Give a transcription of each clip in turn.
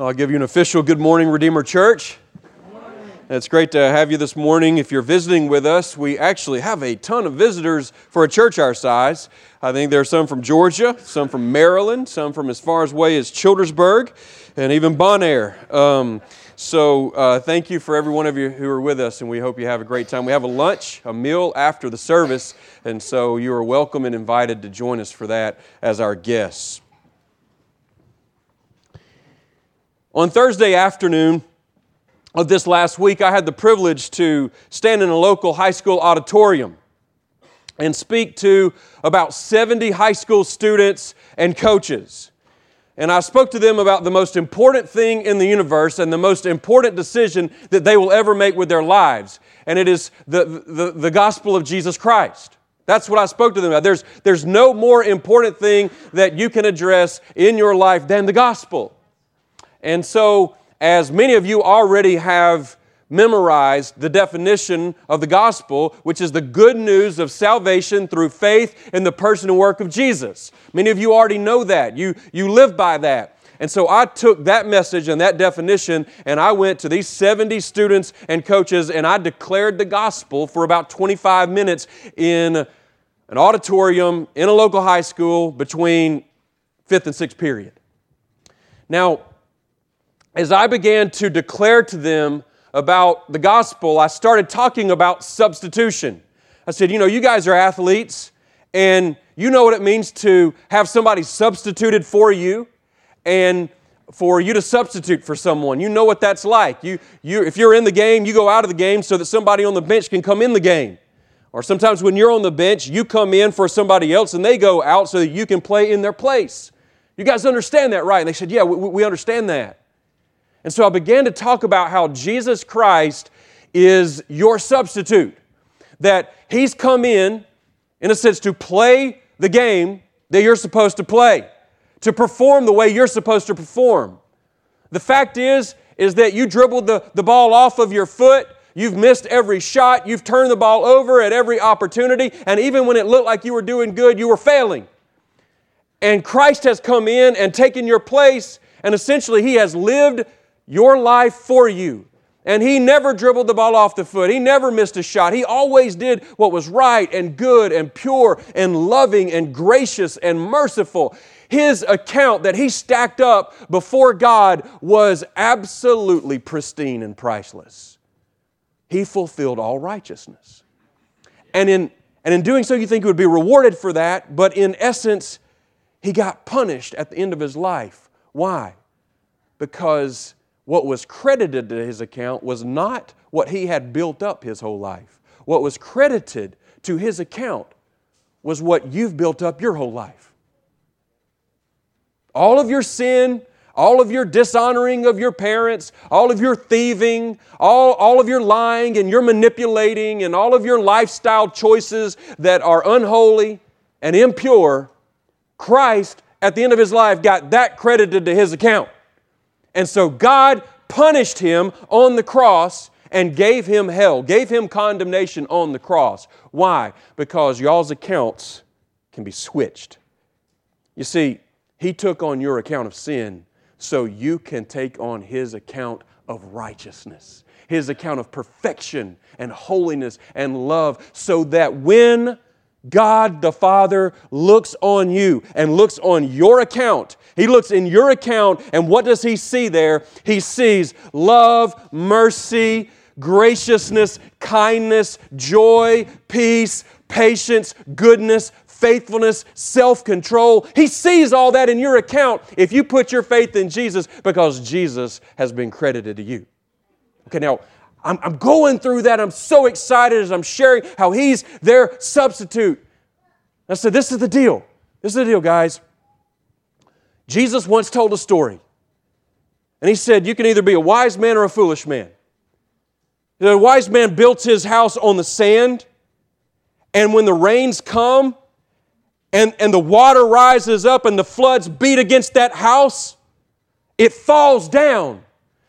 I'll give you an official good morning, Redeemer Church. It's great to have you this morning. If you're visiting with us, we actually have a ton of visitors for a church our size. I think there are some from Georgia, some from Maryland, some from as far away as Childersburg, and even Bonaire. Um, so uh, thank you for every one of you who are with us, and we hope you have a great time. We have a lunch, a meal after the service, and so you are welcome and invited to join us for that as our guests. On Thursday afternoon of this last week, I had the privilege to stand in a local high school auditorium and speak to about 70 high school students and coaches. And I spoke to them about the most important thing in the universe and the most important decision that they will ever make with their lives. And it is the, the, the gospel of Jesus Christ. That's what I spoke to them about. There's, there's no more important thing that you can address in your life than the gospel. And so, as many of you already have memorized the definition of the gospel, which is the good news of salvation through faith in the person and work of Jesus. Many of you already know that. You, you live by that. And so I took that message and that definition and I went to these 70 students and coaches and I declared the gospel for about 25 minutes in an auditorium in a local high school between fifth and sixth period. Now, as I began to declare to them about the gospel, I started talking about substitution. I said, You know, you guys are athletes, and you know what it means to have somebody substituted for you and for you to substitute for someone. You know what that's like. You, you, if you're in the game, you go out of the game so that somebody on the bench can come in the game. Or sometimes when you're on the bench, you come in for somebody else and they go out so that you can play in their place. You guys understand that, right? And they said, Yeah, we, we understand that. And so I began to talk about how Jesus Christ is your substitute. That He's come in, in a sense, to play the game that you're supposed to play, to perform the way you're supposed to perform. The fact is, is that you dribbled the, the ball off of your foot, you've missed every shot, you've turned the ball over at every opportunity, and even when it looked like you were doing good, you were failing. And Christ has come in and taken your place, and essentially He has lived your life for you. And he never dribbled the ball off the foot. He never missed a shot. He always did what was right and good and pure and loving and gracious and merciful. His account that he stacked up before God was absolutely pristine and priceless. He fulfilled all righteousness. And in, and in doing so, you think he would be rewarded for that, but in essence, he got punished at the end of his life. Why? Because what was credited to his account was not what he had built up his whole life. What was credited to his account was what you've built up your whole life. All of your sin, all of your dishonoring of your parents, all of your thieving, all, all of your lying and your manipulating, and all of your lifestyle choices that are unholy and impure, Christ, at the end of his life, got that credited to his account. And so God punished him on the cross and gave him hell, gave him condemnation on the cross. Why? Because y'all's accounts can be switched. You see, he took on your account of sin so you can take on his account of righteousness, his account of perfection and holiness and love, so that when God the Father looks on you and looks on your account. He looks in your account, and what does He see there? He sees love, mercy, graciousness, kindness, joy, peace, patience, goodness, faithfulness, self control. He sees all that in your account if you put your faith in Jesus because Jesus has been credited to you. Okay, now I'm, I'm going through that. I'm so excited as I'm sharing how He's their substitute. I said, This is the deal. This is the deal, guys. Jesus once told a story. And he said, You can either be a wise man or a foolish man. The wise man built his house on the sand, and when the rains come and, and the water rises up and the floods beat against that house, it falls down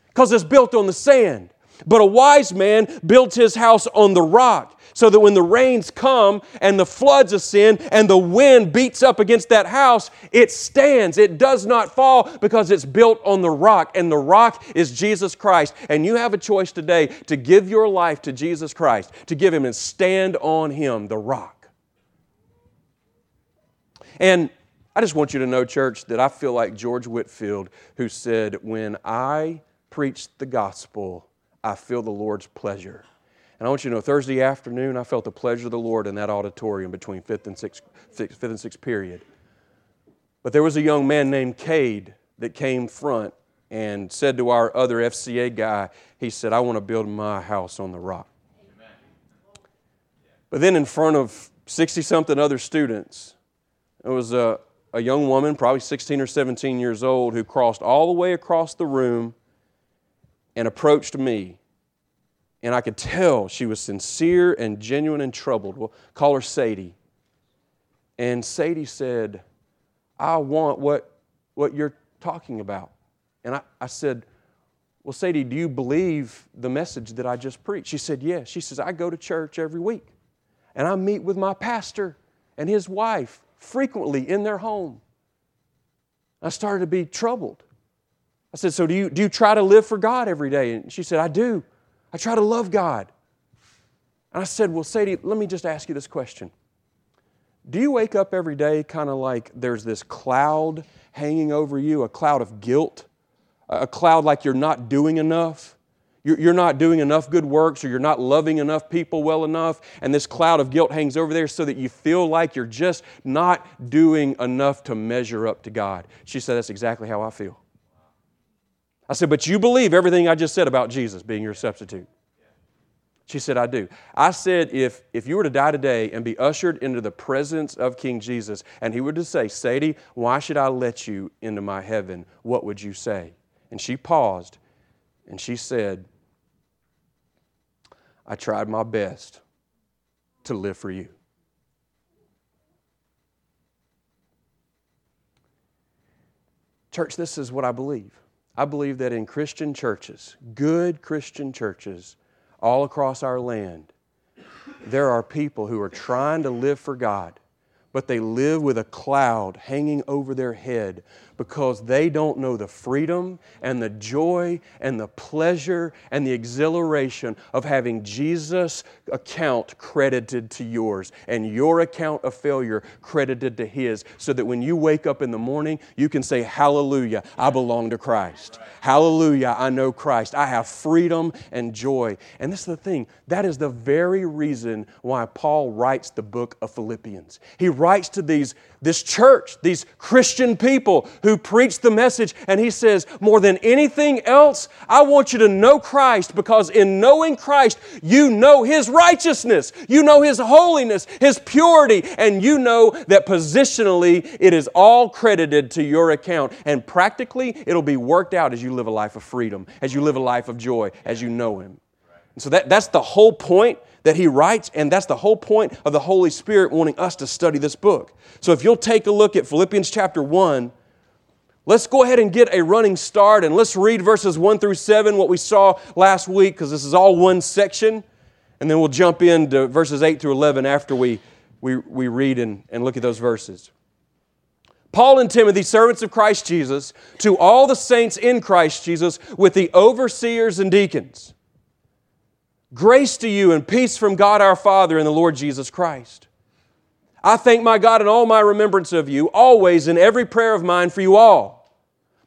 because it's built on the sand. But a wise man built his house on the rock. so that when the rains come and the floods ascend and the wind beats up against that house, it stands. It does not fall because it's built on the rock, and the rock is Jesus Christ. And you have a choice today to give your life to Jesus Christ, to give Him and stand on Him, the rock. And I just want you to know, church, that I feel like George Whitefield, who said, When I preach the gospel, I feel the Lord's pleasure. And I want you to know, Thursday afternoon, I felt the pleasure of the Lord in that auditorium between fifth and sixth, fifth and sixth period. But there was a young man named Cade that came front and said to our other FCA guy, he said, I want to build my house on the rock. But then in front of 60 something other students, there was a, a young woman, probably 16 or 17 years old, who crossed all the way across the room and approached me. And I could tell she was sincere and genuine and troubled. We'll call her Sadie. And Sadie said, I want what, what you're talking about. And I, I said, Well, Sadie, do you believe the message that I just preached? She said, Yes. She says, I go to church every week. And I meet with my pastor and his wife frequently in their home. I started to be troubled. I said, So do you, do you try to live for God every day? And she said, I do. I try to love God. And I said, Well, Sadie, let me just ask you this question. Do you wake up every day kind of like there's this cloud hanging over you, a cloud of guilt, a cloud like you're not doing enough? You're not doing enough good works or you're not loving enough people well enough, and this cloud of guilt hangs over there so that you feel like you're just not doing enough to measure up to God. She said, That's exactly how I feel. I said, But you believe everything I just said about Jesus being your substitute. She said, I do. I said, if, if you were to die today and be ushered into the presence of King Jesus, and he were to say, Sadie, why should I let you into my heaven? What would you say? And she paused and she said, I tried my best to live for you. Church, this is what I believe. I believe that in Christian churches, good Christian churches all across our land, there are people who are trying to live for God, but they live with a cloud hanging over their head because they don't know the freedom and the joy and the pleasure and the exhilaration of having Jesus' account credited to yours and your account of failure credited to His, so that when you wake up in the morning, you can say, Hallelujah, I belong to Christ. Hallelujah, I know Christ. I have freedom and joy. And this is the thing that is the very reason why Paul writes the book of Philippians. He writes to these, this church, these Christian people who who preached the message, and he says, More than anything else, I want you to know Christ because in knowing Christ, you know his righteousness, you know his holiness, his purity, and you know that positionally it is all credited to your account. And practically, it'll be worked out as you live a life of freedom, as you live a life of joy, as you know him. And so that, that's the whole point that he writes, and that's the whole point of the Holy Spirit wanting us to study this book. So if you'll take a look at Philippians chapter 1, Let's go ahead and get a running start and let's read verses 1 through 7, what we saw last week, because this is all one section. And then we'll jump into verses 8 through 11 after we, we, we read and, and look at those verses. Paul and Timothy, servants of Christ Jesus, to all the saints in Christ Jesus, with the overseers and deacons. Grace to you and peace from God our Father and the Lord Jesus Christ. I thank my God in all my remembrance of you, always in every prayer of mine for you all,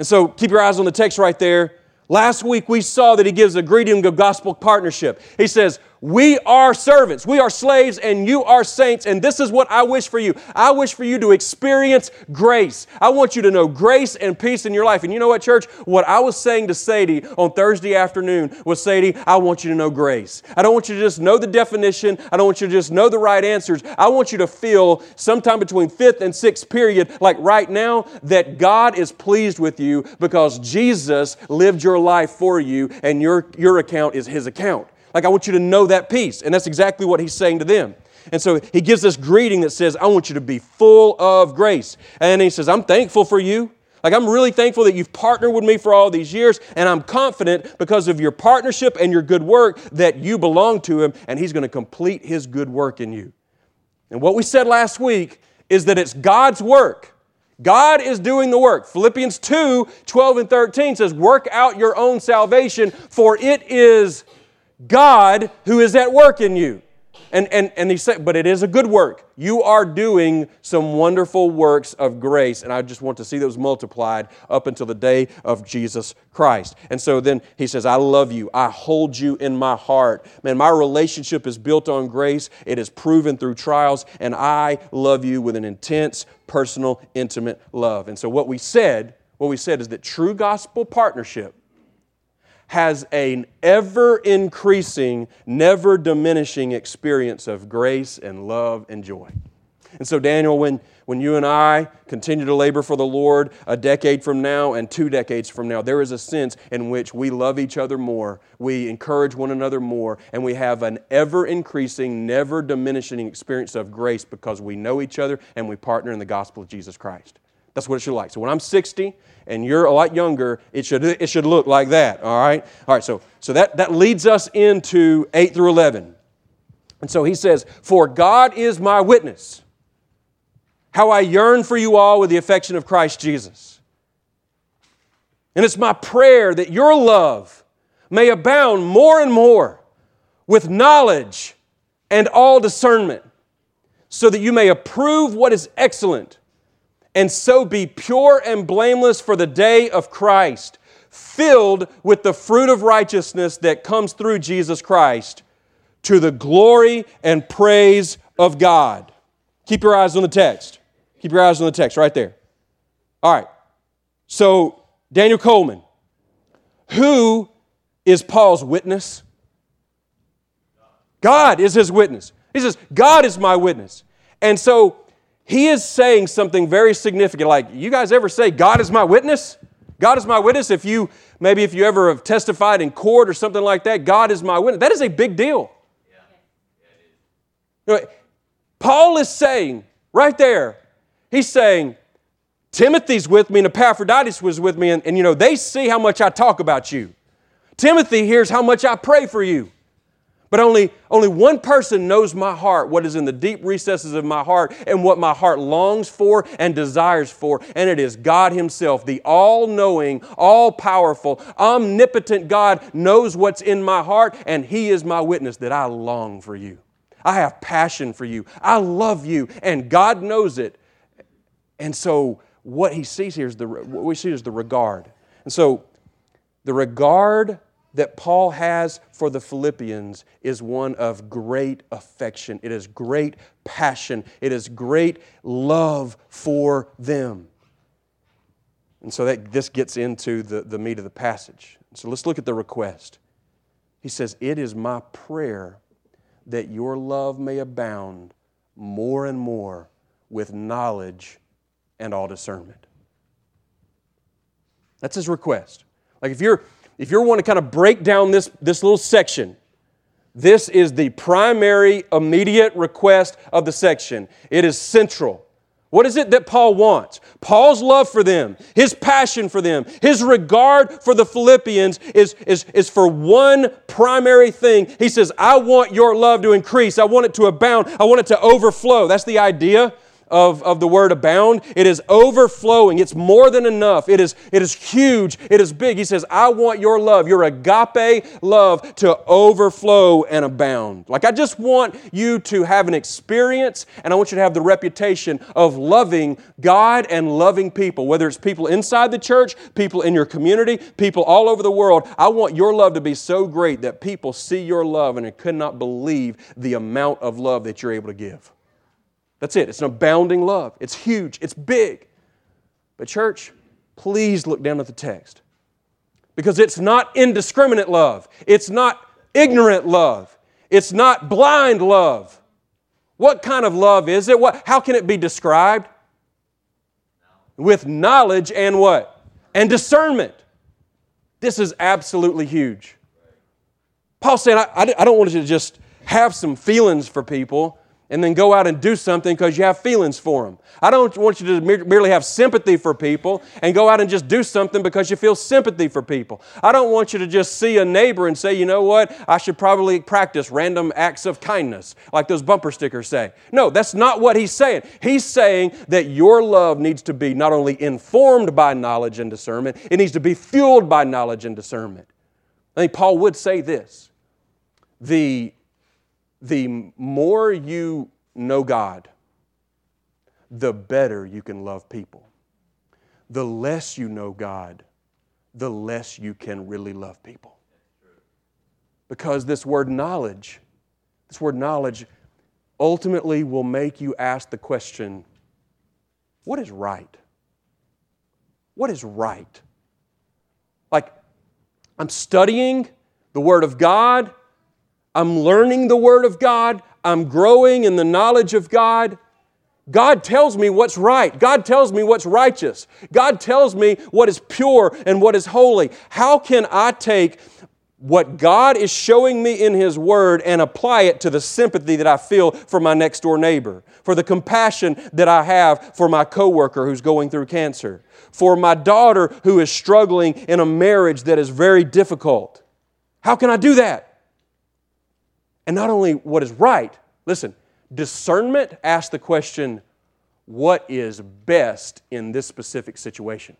And so keep your eyes on the text right there. Last week we saw that he gives a greeting of gospel partnership. He says, we are servants, we are slaves, and you are saints. And this is what I wish for you. I wish for you to experience grace. I want you to know grace and peace in your life. And you know what, church? What I was saying to Sadie on Thursday afternoon was Sadie, I want you to know grace. I don't want you to just know the definition, I don't want you to just know the right answers. I want you to feel sometime between fifth and sixth period, like right now, that God is pleased with you because Jesus lived your life for you and your, your account is His account. Like, I want you to know that peace. And that's exactly what he's saying to them. And so he gives this greeting that says, I want you to be full of grace. And he says, I'm thankful for you. Like, I'm really thankful that you've partnered with me for all these years, and I'm confident because of your partnership and your good work that you belong to him, and he's going to complete his good work in you. And what we said last week is that it's God's work. God is doing the work. Philippians 2 12 and 13 says, Work out your own salvation, for it is God who is at work in you. And, and, and he said, but it is a good work. You are doing some wonderful works of grace, and I just want to see those multiplied up until the day of Jesus Christ. And so then he says, I love you. I hold you in my heart. Man, my relationship is built on grace. It is proven through trials, and I love you with an intense, personal, intimate love. And so what we said, what we said is that true gospel partnership has an ever increasing, never diminishing experience of grace and love and joy. And so, Daniel, when, when you and I continue to labor for the Lord a decade from now and two decades from now, there is a sense in which we love each other more, we encourage one another more, and we have an ever increasing, never diminishing experience of grace because we know each other and we partner in the gospel of Jesus Christ. That's what it should look like. So when I'm 60 and you're a lot younger, it should, it should look like that, all right? All right, so, so that, that leads us into 8 through 11. And so he says, For God is my witness, how I yearn for you all with the affection of Christ Jesus. And it's my prayer that your love may abound more and more with knowledge and all discernment, so that you may approve what is excellent and so be pure and blameless for the day of Christ, filled with the fruit of righteousness that comes through Jesus Christ, to the glory and praise of God. Keep your eyes on the text. Keep your eyes on the text right there. All right. So, Daniel Coleman, who is Paul's witness? God is his witness. He says, God is my witness. And so he is saying something very significant. Like, you guys ever say, God is my witness? God is my witness. If you, maybe if you ever have testified in court or something like that, God is my witness. That is a big deal. Yeah. Know, Paul is saying, right there, he's saying, Timothy's with me and Epaphroditus was with me, and, and you know, they see how much I talk about you. Timothy hears how much I pray for you. But only, only one person knows my heart, what is in the deep recesses of my heart, and what my heart longs for and desires for. And it is God Himself, the all knowing, all powerful, omnipotent God, knows what's in my heart, and He is my witness that I long for you. I have passion for you. I love you, and God knows it. And so, what He sees here is the, what we see is the regard. And so, the regard that Paul has for the Philippians is one of great affection. It is great passion. It is great love for them. And so that, this gets into the, the meat of the passage. So let's look at the request. He says, It is my prayer that your love may abound more and more with knowledge and all discernment. That's his request. Like if you're if you want to kind of break down this, this little section, this is the primary immediate request of the section. It is central. What is it that Paul wants? Paul's love for them, his passion for them, his regard for the Philippians is, is, is for one primary thing. He says, I want your love to increase. I want it to abound. I want it to overflow. That's the idea of, of the word abound. It is overflowing. It's more than enough. It is, it is huge. It is big. He says, I want your love, your agape love, to overflow and abound. Like, I just want you to have an experience, and I want you to have the reputation of loving God and loving people, whether it's people inside the church, people in your community, people all over the world. I want your love to be so great that people see your love and could not believe the amount of love that you're able to give. That's it. It's an abounding love. It's huge. It's big. But, church, please look down at the text because it's not indiscriminate love, it's not ignorant love, it's not blind love. What kind of love is it? What, how can it be described? With knowledge and what? And discernment. This is absolutely huge. Paul said, I, I don't want you to just have some feelings for people and then go out and do something because you have feelings for them. I don't want you to merely have sympathy for people and go out and just do something because you feel sympathy for people. I don't want you to just see a neighbor and say, you know what, I should probably practice random acts of kindness, like those bumper stickers say. No, that's not what he's saying. He's saying that your love needs to be not only informed by knowledge and discernment, it needs to be fueled by knowledge and discernment. I think Paul would say this the the more you know God, the better you can love people. The less you know God, the less you can really love people. Because this word knowledge, this word knowledge ultimately will make you ask the question what is right? What is right? Like, I'm studying the Word of God. I'm learning the Word of God. I'm growing in the knowledge of God. God tells me what's right. God tells me what's righteous. God tells me what is pure and what is holy. How can I take what God is showing me in His Word and apply it to the sympathy that I feel for my next door neighbor, for the compassion that I have for my coworker who's going through cancer, for my daughter who is struggling in a marriage that is very difficult? How can I do that? And not only what is right, listen, discernment asks the question, what is best in this specific situation?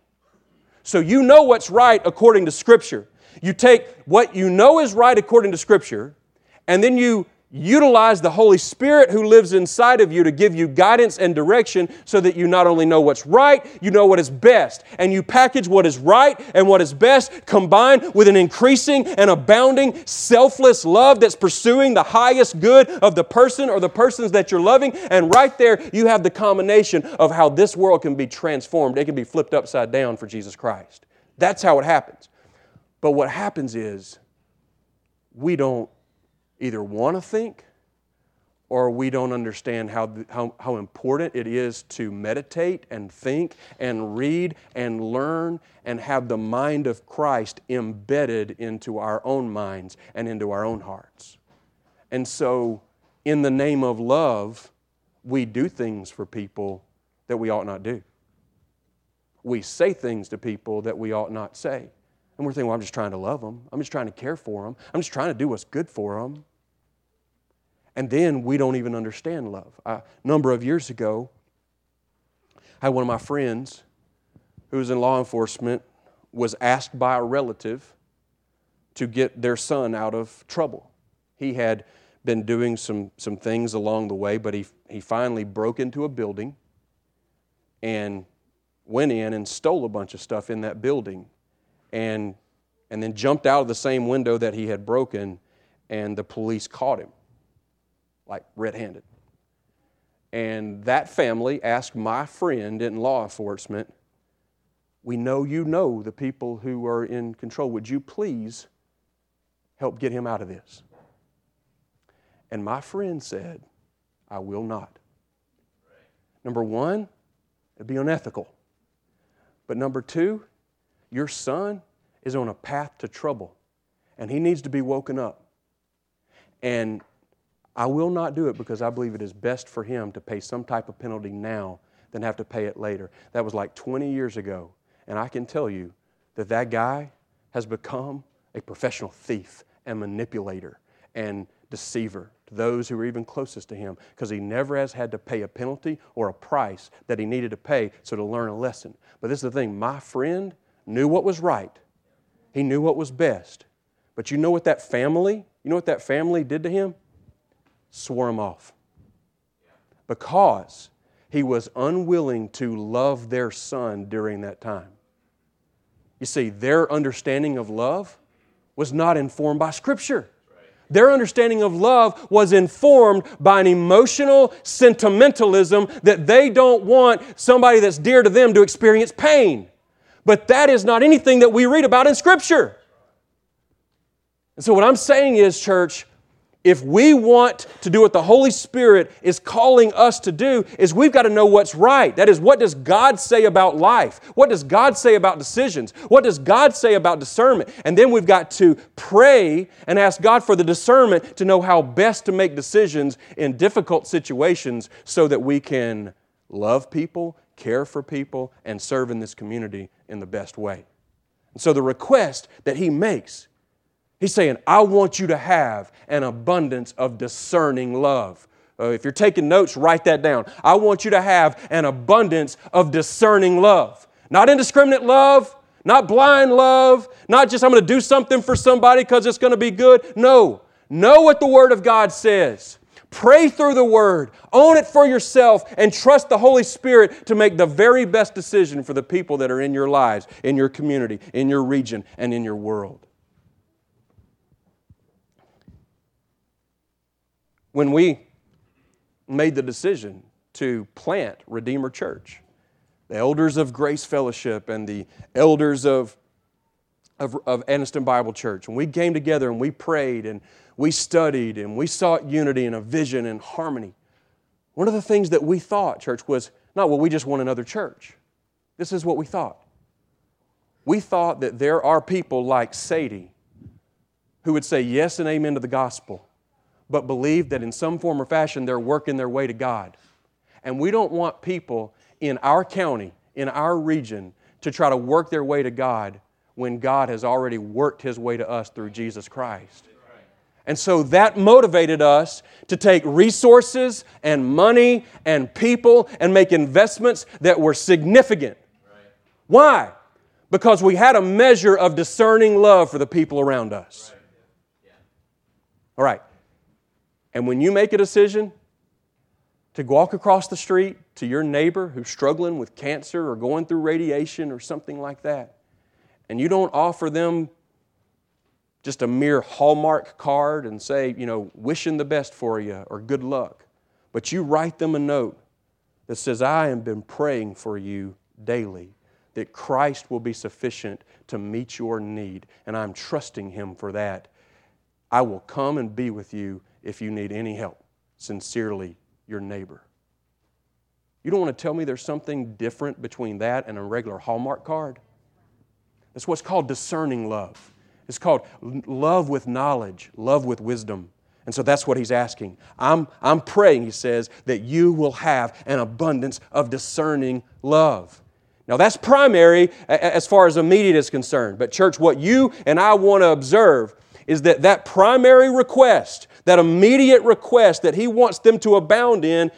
So you know what's right according to Scripture. You take what you know is right according to Scripture, and then you Utilize the Holy Spirit who lives inside of you to give you guidance and direction so that you not only know what's right, you know what is best. And you package what is right and what is best combined with an increasing and abounding selfless love that's pursuing the highest good of the person or the persons that you're loving. And right there, you have the combination of how this world can be transformed. It can be flipped upside down for Jesus Christ. That's how it happens. But what happens is we don't either want to think or we don't understand how, how, how important it is to meditate and think and read and learn and have the mind of Christ embedded into our own minds and into our own hearts. And so, in the name of love, we do things for people that we ought not do. We say things to people that we ought not say. And we're thinking, well, I'm just trying to love them. I'm just trying to care for them. I'm just trying to do what's good for them. And then we don't even understand love. A number of years ago, I had one of my friends who was in law enforcement was asked by a relative to get their son out of trouble. He had been doing some, some things along the way, but he, he finally broke into a building and went in and stole a bunch of stuff in that building and, and then jumped out of the same window that he had broken, and the police caught him like red handed. And that family asked my friend in law enforcement, We know you know the people who are in control. Would you please help get him out of this? And my friend said, I will not. Number one, it'd be unethical. But number two, your son is on a path to trouble and he needs to be woken up. And I will not do it because I believe it is best for him to pay some type of penalty now than have to pay it later. That was like 20 years ago. And I can tell you that that guy has become a professional thief and manipulator and deceiver to those who were even closest to him because he never has had to pay a penalty or a price that he needed to pay so to learn a lesson. But this is the thing my friend knew what was right, he knew what was best. But you know what that family, you know what that family did to him? Swore him off. Because he was unwilling to love their son during that time. You see, their understanding of love was not informed by Scripture. Their understanding of love was informed by an emotional sentimentalism that they don't want somebody that's dear to them to experience pain. But that is not anything that we read about in Scripture. And so, what I'm saying is, church, if we want to do what the Holy Spirit is calling us to do, is we've got to know what's right. That is, what does God say about life? What does God say about decisions? What does God say about discernment? And then we've got to pray and ask God for the discernment to know how best to make decisions in difficult situations so that we can love people, care for people, and serve in this community in the best way. And so the request that He makes He's saying, I want you to have an abundance of discerning love. Uh, if you're taking notes, write that down. I want you to have an abundance of discerning love. Not indiscriminate love, not blind love, not just I'm going to do something for somebody because it's going to be good. No. Know what the Word of God says. Pray through the Word, own it for yourself, and trust the Holy Spirit to make the very best decision for the people that are in your lives, in your community, in your region, and in your world. When we made the decision to plant Redeemer Church, the elders of Grace Fellowship and the elders of, of, of Anniston Bible Church, and we came together and we prayed and we studied and we sought unity and a vision and harmony. One of the things that we thought, church, was not, well, we just want another church. This is what we thought. We thought that there are people like Sadie who would say yes and amen to the gospel but believe that in some form or fashion they're working their way to God. And we don't want people in our county, in our region, to try to work their way to God when God has already worked His way to us through Jesus Christ. And so that motivated us to take resources and money and people and make investments that were significant. Why? Because we had a measure of discerning love for the people around us. All right. And when you make a decision to walk across the street to your neighbor who's struggling with cancer or going through radiation or something like that, and you don't offer them just a mere Hallmark card and say, you know, wishing the best for you or good luck, but you write them a note that says, I have been praying for you daily that Christ will be sufficient to meet your need, and I'm trusting Him for that. I will come and be with you if you need any help. Sincerely, your neighbor. You don't want to tell me there's something different between that and a regular Hallmark card? It's what's called discerning love. It's called love with knowledge, love with wisdom. And so that's what he's asking. I'm, I'm praying, he says, that you will have an abundance of discerning love. Now, that's primary as far as immediate is concerned. But, church, what you and I want to observe is that that primary request that immediate request that He wants them to abound in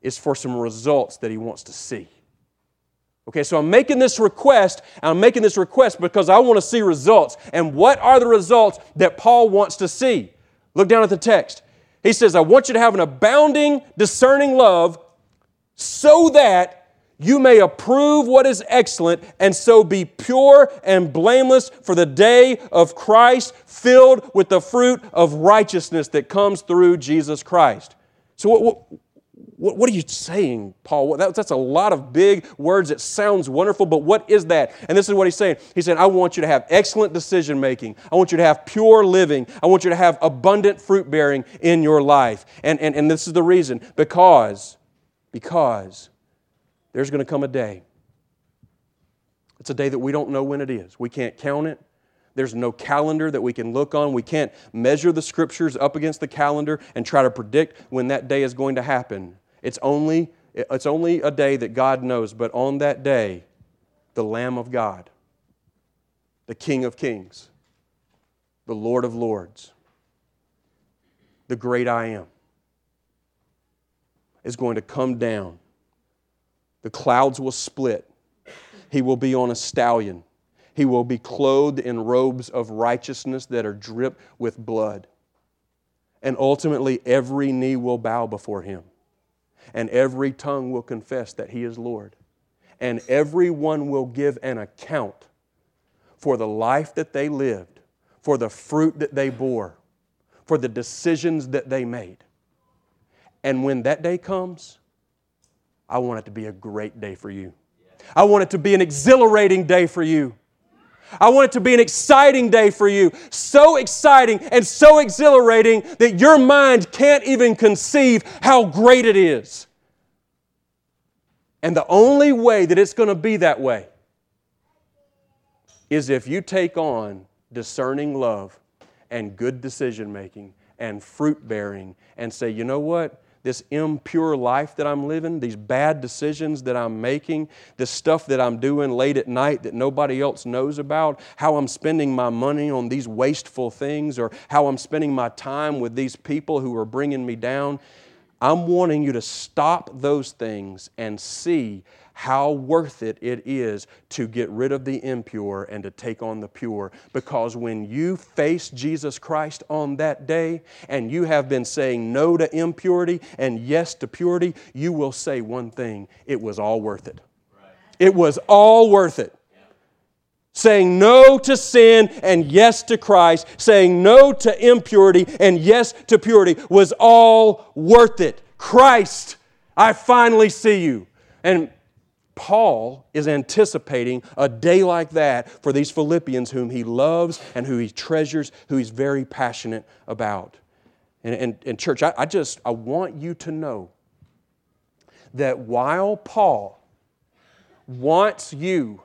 is for some results that He wants to see. Okay, so I'm making this request, I'm making this request because I want to see results. And what are the results that Paul wants to see? Look down at the text. He says, I want you to have an abounding, discerning love so that you may approve what is excellent, and so be pure and blameless for the day of Christ, filled with the fruit of righteousness that comes through Jesus Christ. So, what, what, what are you saying, Paul? That, that's a lot of big words. It sounds wonderful, but what is that? And this is what he's saying. He said, I want you to have excellent decision making. I want you to have pure living. I want you to have abundant fruit bearing in your life. And, and, and this is the reason because, because, there's going to come a day. It's a day that we don't know when it is. We can't count it. There's no calendar that we can look on. We can't measure the scriptures up against the calendar and try to predict when that day is going to happen. It's only, it's only a day that God knows, but on that day, the Lamb of God, the King of Kings, the Lord of Lords, the great I am, is going to come down. The clouds will split. He will be on a stallion. He will be clothed in robes of righteousness that are dripped with blood. And ultimately, every knee will bow before him, and every tongue will confess that he is Lord. And everyone will give an account for the life that they lived, for the fruit that they bore, for the decisions that they made. And when that day comes, I want it to be a great day for you. I want it to be an exhilarating day for you. I want it to be an exciting day for you. So exciting and so exhilarating that your mind can't even conceive how great it is. And the only way that it's going to be that way is if you take on discerning love and good decision making and fruit bearing and say, you know what? This impure life that I'm living, these bad decisions that I'm making, this stuff that I'm doing late at night that nobody else knows about, how I'm spending my money on these wasteful things, or how I'm spending my time with these people who are bringing me down. I'm wanting you to stop those things and see how worth it it is to get rid of the impure and to take on the pure. Because when you face Jesus Christ on that day and you have been saying no to impurity and yes to purity, you will say one thing it was all worth it. It was all worth it saying no to sin and yes to Christ, saying no to impurity and yes to purity was all worth it. Christ, I finally see you. And Paul is anticipating a day like that for these Philippians whom he loves and who he treasures, who he's very passionate about. And, and, and church, I, I just I want you to know that while Paul wants you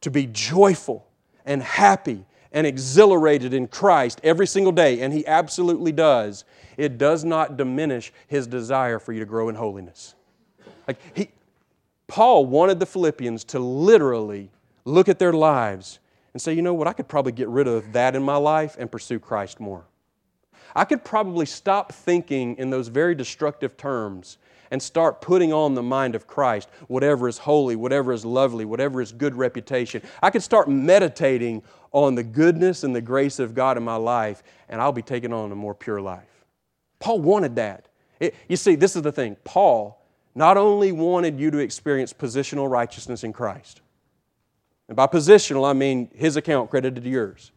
to be joyful and happy and exhilarated in Christ every single day, and he absolutely does, it does not diminish his desire for you to grow in holiness. Like he, Paul wanted the Philippians to literally look at their lives and say, you know what, I could probably get rid of that in my life and pursue Christ more. I could probably stop thinking in those very destructive terms and start putting on the mind of Christ whatever is holy, whatever is lovely, whatever is good reputation. I could start meditating on the goodness and the grace of God in my life, and I'll be taking on a more pure life. Paul wanted that. It, you see, this is the thing. Paul not only wanted you to experience positional righteousness in Christ, and by positional, I mean his account credited to yours,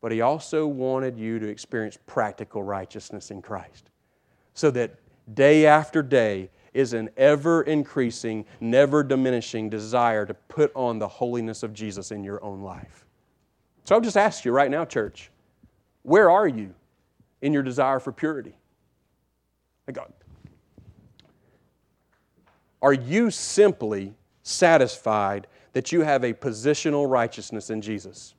but he also wanted you to experience practical righteousness in Christ. So that day after day is an ever increasing, never diminishing desire to put on the holiness of Jesus in your own life. So I'll just ask you right now, church, where are you in your desire for purity? God, are you simply satisfied that you have a positional righteousness in Jesus?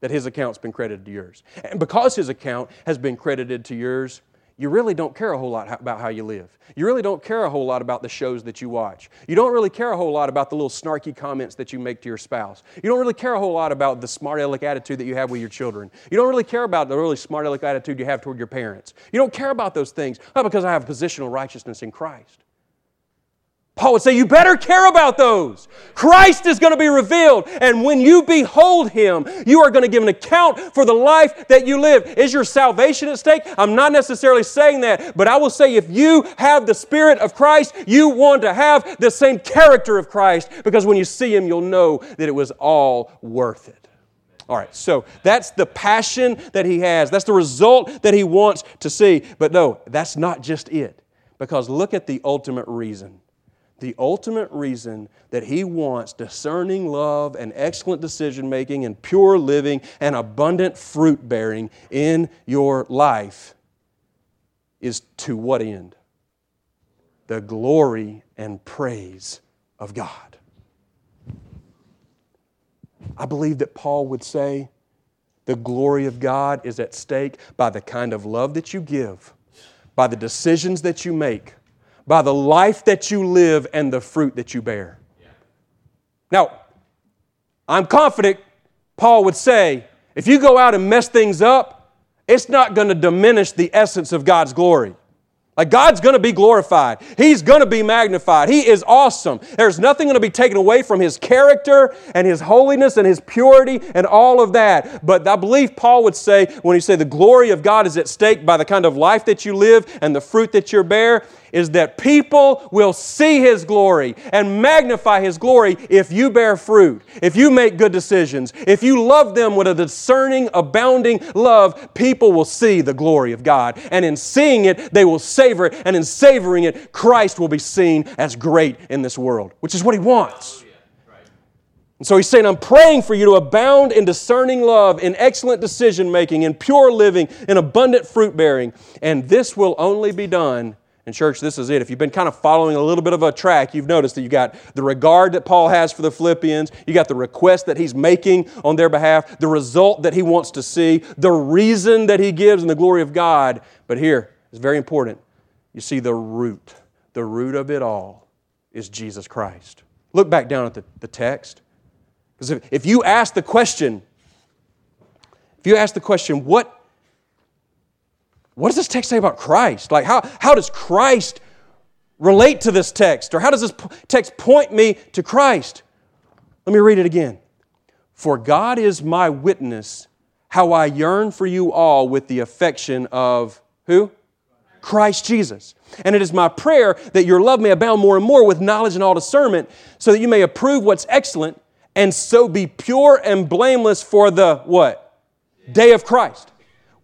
That his account's been credited to yours. And because his account has been credited to yours, you really don't care a whole lot about how you live. You really don't care a whole lot about the shows that you watch. You don't really care a whole lot about the little snarky comments that you make to your spouse. You don't really care a whole lot about the smart aleck attitude that you have with your children. You don't really care about the really smart aleck attitude you have toward your parents. You don't care about those things. Not because I have positional righteousness in Christ. Paul would say, You better care about those. Christ is going to be revealed. And when you behold him, you are going to give an account for the life that you live. Is your salvation at stake? I'm not necessarily saying that, but I will say if you have the Spirit of Christ, you want to have the same character of Christ because when you see him, you'll know that it was all worth it. All right, so that's the passion that he has. That's the result that he wants to see. But no, that's not just it. Because look at the ultimate reason the ultimate reason that He wants discerning love and excellent decision making and pure living and abundant fruit bearing in your life is to what end? The glory and praise of God. I believe that Paul would say the glory of God is at stake by the kind of love that you give, by the decisions that you make by the life that you live and the fruit that you bear. Now, I'm confident Paul would say if you go out and mess things up it's not going to diminish the essence of God's glory. Like God's going to be glorified. He's going to be magnified. He is awesome. There's nothing going to be taken away from His character and His holiness and His purity and all of that. But I believe Paul would say, when he say the glory of God is at stake by the kind of life that you live and the fruit that you bear, is that people will see His glory and magnify His glory if you bear fruit, if you make good decisions, if you love them with a discerning, abounding love, people will see the glory of God. And in seeing it, they will savor it. And in savoring it, Christ will be seen as great in this world, which is what He wants. And so he's saying, I'm praying for you to abound in discerning love, in excellent decision making, in pure living, in abundant fruit bearing. And this will only be done and, church, this is it. If you've been kind of following a little bit of a track, you've noticed that you got the regard that Paul has for the Philippians, you got the request that he's making on their behalf, the result that he wants to see, the reason that he gives and the glory of God. But here, it's very important. You see the root. The root of it all is Jesus Christ. Look back down at the, the text. Because if, if you ask the question, if you ask the question, what what does this text say about Christ? Like, how, how does Christ relate to this text? Or how does this text point me to Christ? Let me read it again. For God is my witness, how I yearn for you all with the affection of who? Christ Jesus. And it is my prayer that your love may abound more and more with knowledge and all discernment, so that you may approve what's excellent and so be pure and blameless for the what? Day of Christ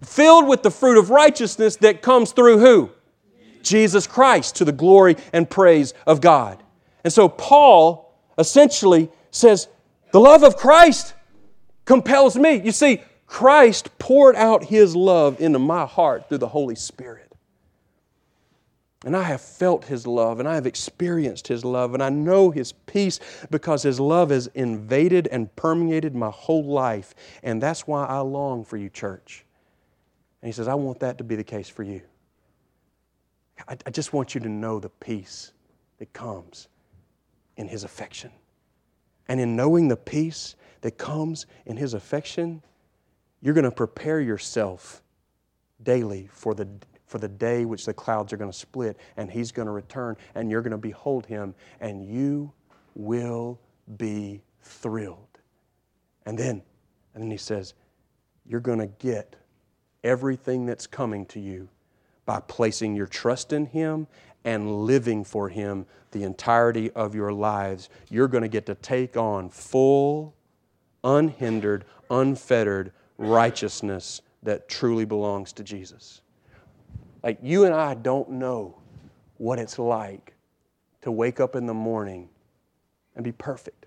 filled with the fruit of righteousness that comes through who? Jesus Christ to the glory and praise of God. And so Paul essentially says, The love of Christ compels me. You see, Christ poured out his love into my heart through the Holy Spirit. And I have felt his love and I have experienced his love and I know his peace because his love has invaded and permeated my whole life. And that's why I long for you, church. And he says, I want that to be the case for you. I, I just want you to know the peace that comes in his affection. And in knowing the peace that comes in his affection, you're going to prepare yourself daily for the, for the day which the clouds are going to split and he's going to return and you're going to behold him and you will be thrilled. And then, and then he says, you're going to get everything that's coming to you by placing your trust in Him and living for Him the entirety of your lives. You're going to get to take on full, unhindered, unfettered righteousness that truly belongs to Jesus. Like you and I don't know what it's like to wake up in the morning and be perfect.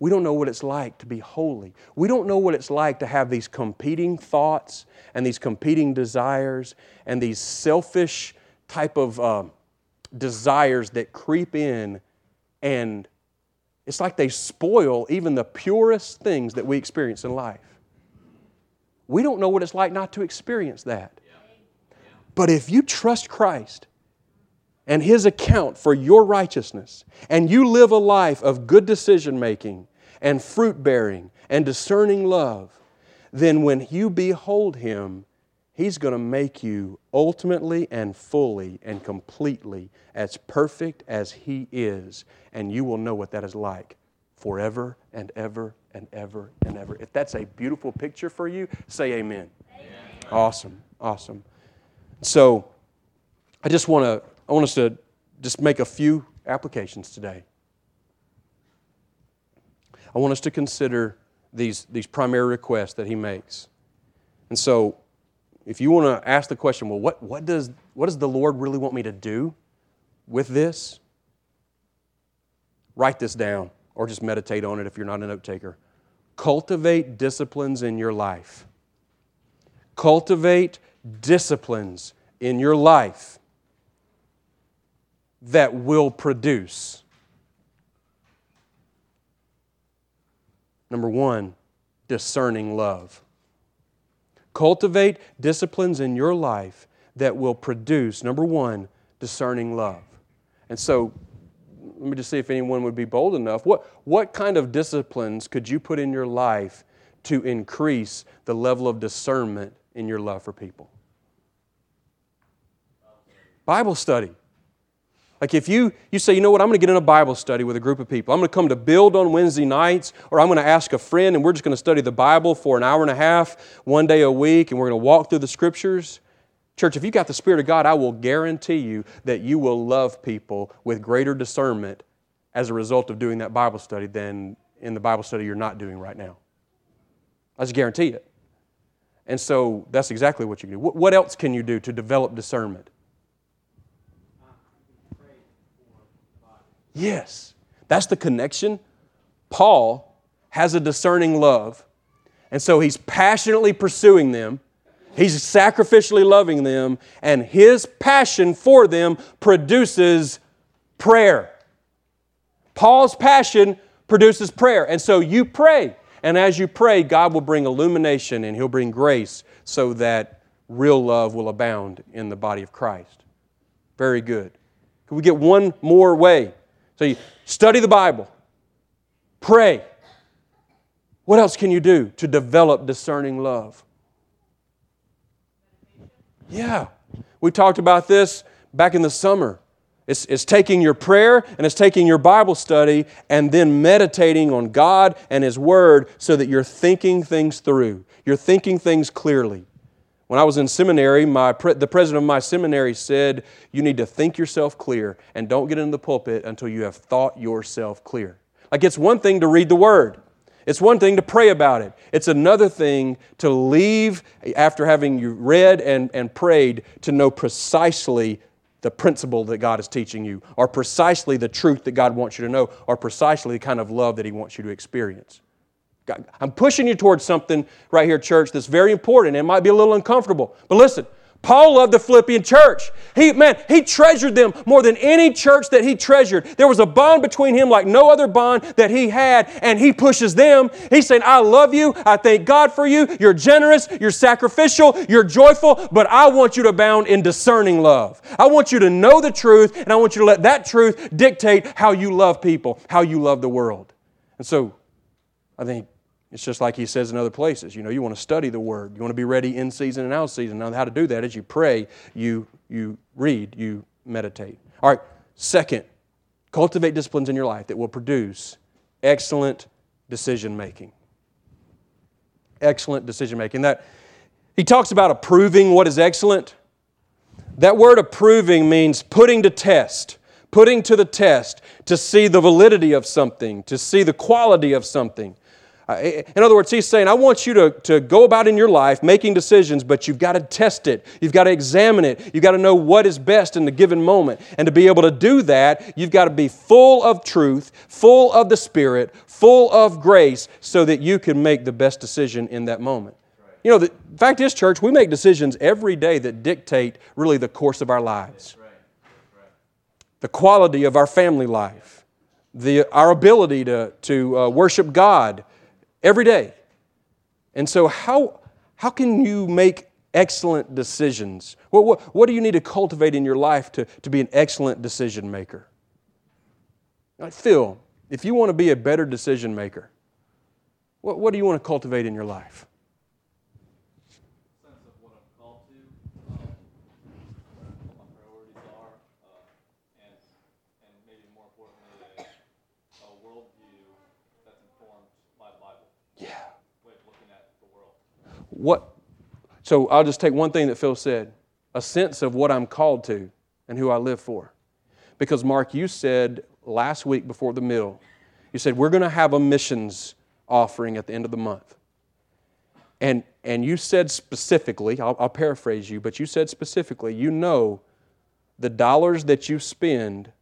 We don't know what it's like to be holy. We don't know what it's like to have these competing thoughts and these competing desires and these selfish type of uh, desires that creep in and it's like they spoil even the purest things that we experience in life. We don't know what it's like not to experience that. But if you trust Christ and His account for your righteousness, and you live a life of good decision making and fruit bearing and discerning love, then when you behold Him, He's going to make you ultimately and fully and completely as perfect as He is, and you will know what that is like forever and ever and ever and ever. If that's a beautiful picture for you, say amen. amen. Awesome, awesome. So, I just want to I want us to just make a few applications today. I want us to consider these, these primary requests that he makes. And so, if you want to ask the question, well, what, what, does, what does the Lord really want me to do with this? Write this down or just meditate on it if you're not a note taker. Cultivate disciplines in your life. Cultivate disciplines in your life that will produce Number one, discerning love. Cultivate disciplines in your life that will produce, number one, discerning love. And so, let me just see if anyone would be bold enough. What, what kind of disciplines could you put in your life to increase the level of discernment in your love for people? Bible study. Like if you, you say, you know what, I'm going to get in a Bible study with a group of people. I'm going to come to build on Wednesday nights, or I'm going to ask a friend and we're just going to study the Bible for an hour and a half, one day a week, and we're going to walk through the scriptures. Church, if you got the Spirit of God, I will guarantee you that you will love people with greater discernment as a result of doing that Bible study than in the Bible study you're not doing right now. I just guarantee it. And so that's exactly what you can do. What else can you do to develop discernment? Yes. That's the connection. Paul has a discerning love, and so he's passionately pursuing them. He's sacrificially loving them, and his passion for them produces prayer. Paul's passion produces prayer. And so you pray. And as you pray, God will bring illumination and He'll bring grace so that real love will abound in the body of Christ. Very good. Can we get one more way? So you study the Bible, pray. What else can you do to develop discerning love? Yeah. We talked about this back in the summer. It's, it's taking your prayer and it's taking your Bible study and then meditating on God and His Word so that you're thinking things through. You're thinking things clearly. When I was in seminary, my, the president of my seminary said, You need to think yourself clear and don't get in the pulpit until you have thought yourself clear. Like it's one thing to read the Word, it's one thing to pray about it. It's another thing to leave after having you read and, and prayed to know precisely the principle that God is teaching you, or precisely the truth that God wants you to know, or precisely the kind of love that He wants you to experience. I'm pushing you towards something right here, church, that's very important. It might be a little uncomfortable. But listen, Paul loved the Philippian church. He, man, he treasured them more than any church that he treasured. There was a bond between him like no other bond that he had, and he pushes them. He's saying, I love you. I thank God for you. You're generous. You're sacrificial. You're joyful. But I want you to abound in discerning love. I want you to know the truth, and I want you to let that truth dictate how you love people, how you love the world. And so, I think it's just like he says in other places. You know, you want to study the Word. You want to be ready in season and out season. Now, how to do that is you pray, you, you read, you meditate. All right, second, cultivate disciplines in your life that will produce excellent decision making. Excellent decision making. That he talks about approving what is excellent. That word approving means putting to test, putting to the test to see the validity of something, to see the quality of something. In other words, he's saying, I want you to, to go about in your life making decisions, but you've got to test it. You've got to examine it. You've got to know what is best in the given moment. And to be able to do that, you've got to be full of truth, full of the Spirit, full of grace, so that you can make the best decision in that moment. You know, the fact is, church, we make decisions every day that dictate really the course of our lives, the quality of our family life, the, our ability to, to uh, worship God every day. And so, how, how can you make excellent decisions? What, what, what do you need to cultivate in your life to, to be an excellent decision maker? Like Phil, if you want to be a better decision maker, what, what do you want to cultivate in your life? What, so I'll just take one thing that Phil said a sense of what I'm called to and who I live for. Because, Mark, you said last week before the meal, you said, we're going to have a missions offering at the end of the month. And, and you said specifically, I'll, I'll paraphrase you, but you said specifically, you know the dollars that you spend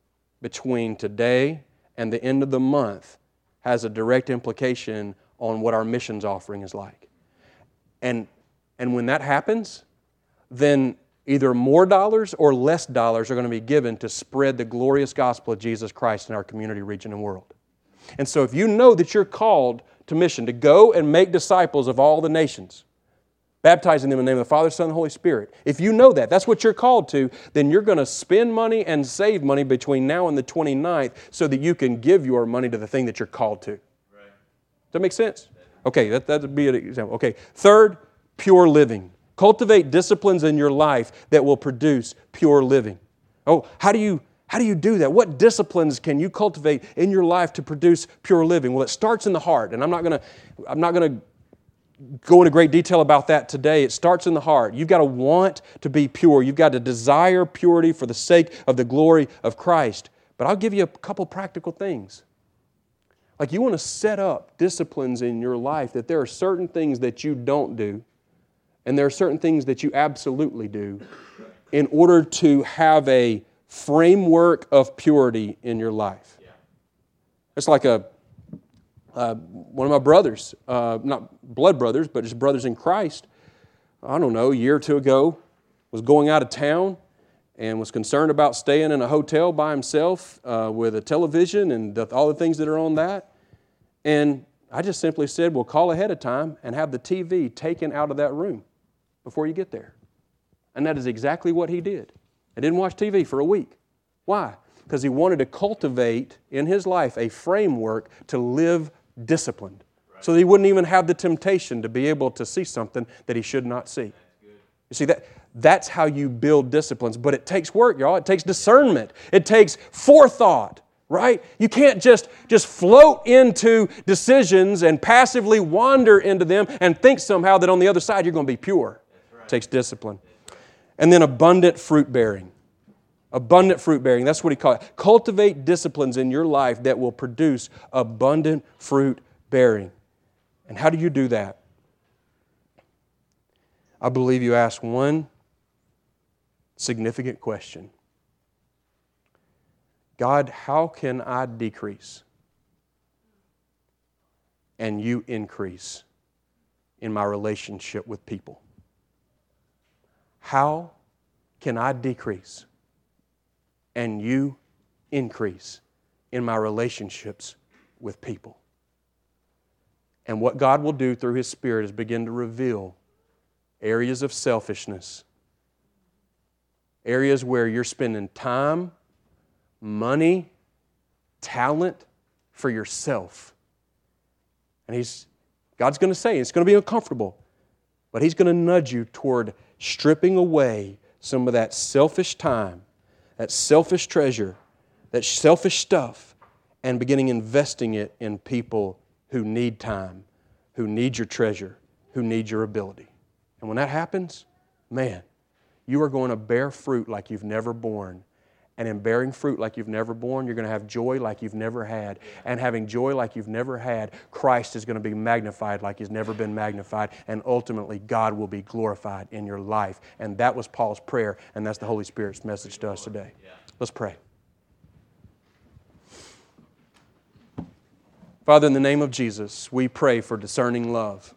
between today and the end of the month has a direct implication on what our missions offering is like. And, and when that happens, then either more dollars or less dollars are going to be given to spread the glorious gospel of Jesus Christ in our community, region, and world. And so if you know that you're called to mission, to go and make disciples of all the nations, baptizing them in the name of the Father, Son, and Holy Spirit. If you know that, that's what you're called to, then you're going to spend money and save money between now and the 29th so that you can give your money to the thing that you're called to. Right. Does that make sense? Okay, that, that'd be an example. Okay, third, pure living. Cultivate disciplines in your life that will produce pure living. Oh, how do you how do you do that? What disciplines can you cultivate in your life to produce pure living? Well, it starts in the heart, and I'm not to I'm not to go into great detail about that today. It starts in the heart. You've got to want to be pure. You've got to desire purity for the sake of the glory of Christ. But I'll give you a couple practical things. Like you want to set up disciplines in your life that there are certain things that you don't do, and there are certain things that you absolutely do in order to have a framework of purity in your life. It's like a uh, one of my brothers, uh, not blood brothers, but just brothers in Christ, I don't know, a year or two ago, was going out of town and was concerned about staying in a hotel by himself uh, with a television and the, all the things that are on that. And I just simply said, well, call ahead of time and have the TV taken out of that room before you get there. And that is exactly what he did. I didn't watch TV for a week. Why? Because he wanted to cultivate in his life a framework to live disciplined. So that he wouldn't even have the temptation to be able to see something that he should not see. You see, that, that's how you build disciplines. But it takes work, y'all. It takes discernment, it takes forethought right you can't just just float into decisions and passively wander into them and think somehow that on the other side you're going to be pure right. it takes discipline and then abundant fruit bearing abundant fruit bearing that's what he called it cultivate disciplines in your life that will produce abundant fruit bearing and how do you do that? I believe you ask one significant question God, how can I decrease and you increase in my relationship with people? How can I decrease and you increase in my relationships with people? And what God will do through His Spirit is begin to reveal areas of selfishness, areas where you're spending time, money, talent for yourself. And He's, God's going to say, it's going to be uncomfortable, but He's going to nudge you toward stripping away some of that selfish time, that selfish treasure, that selfish stuff, and beginning investing it in people who need time, who need your treasure, who need your ability. And when that happens, man, you are going to bear fruit like you've never borne. And in bearing fruit like you've never borne, you're going to have joy like you've never had. And having joy like you've never had, Christ is going to be magnified like he's never been magnified. And ultimately, God will be glorified in your life. And that was Paul's prayer, and that's the Holy Spirit's message to us today. Let's pray. Father, in the name of Jesus, we pray for discerning love.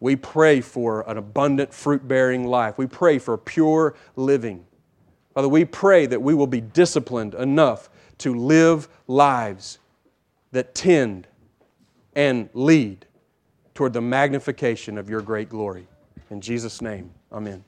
We pray for an abundant fruit bearing life. We pray for pure living. Father, we pray that we will be disciplined enough to live lives that tend and lead toward the magnification of your great glory. In Jesus' name, amen.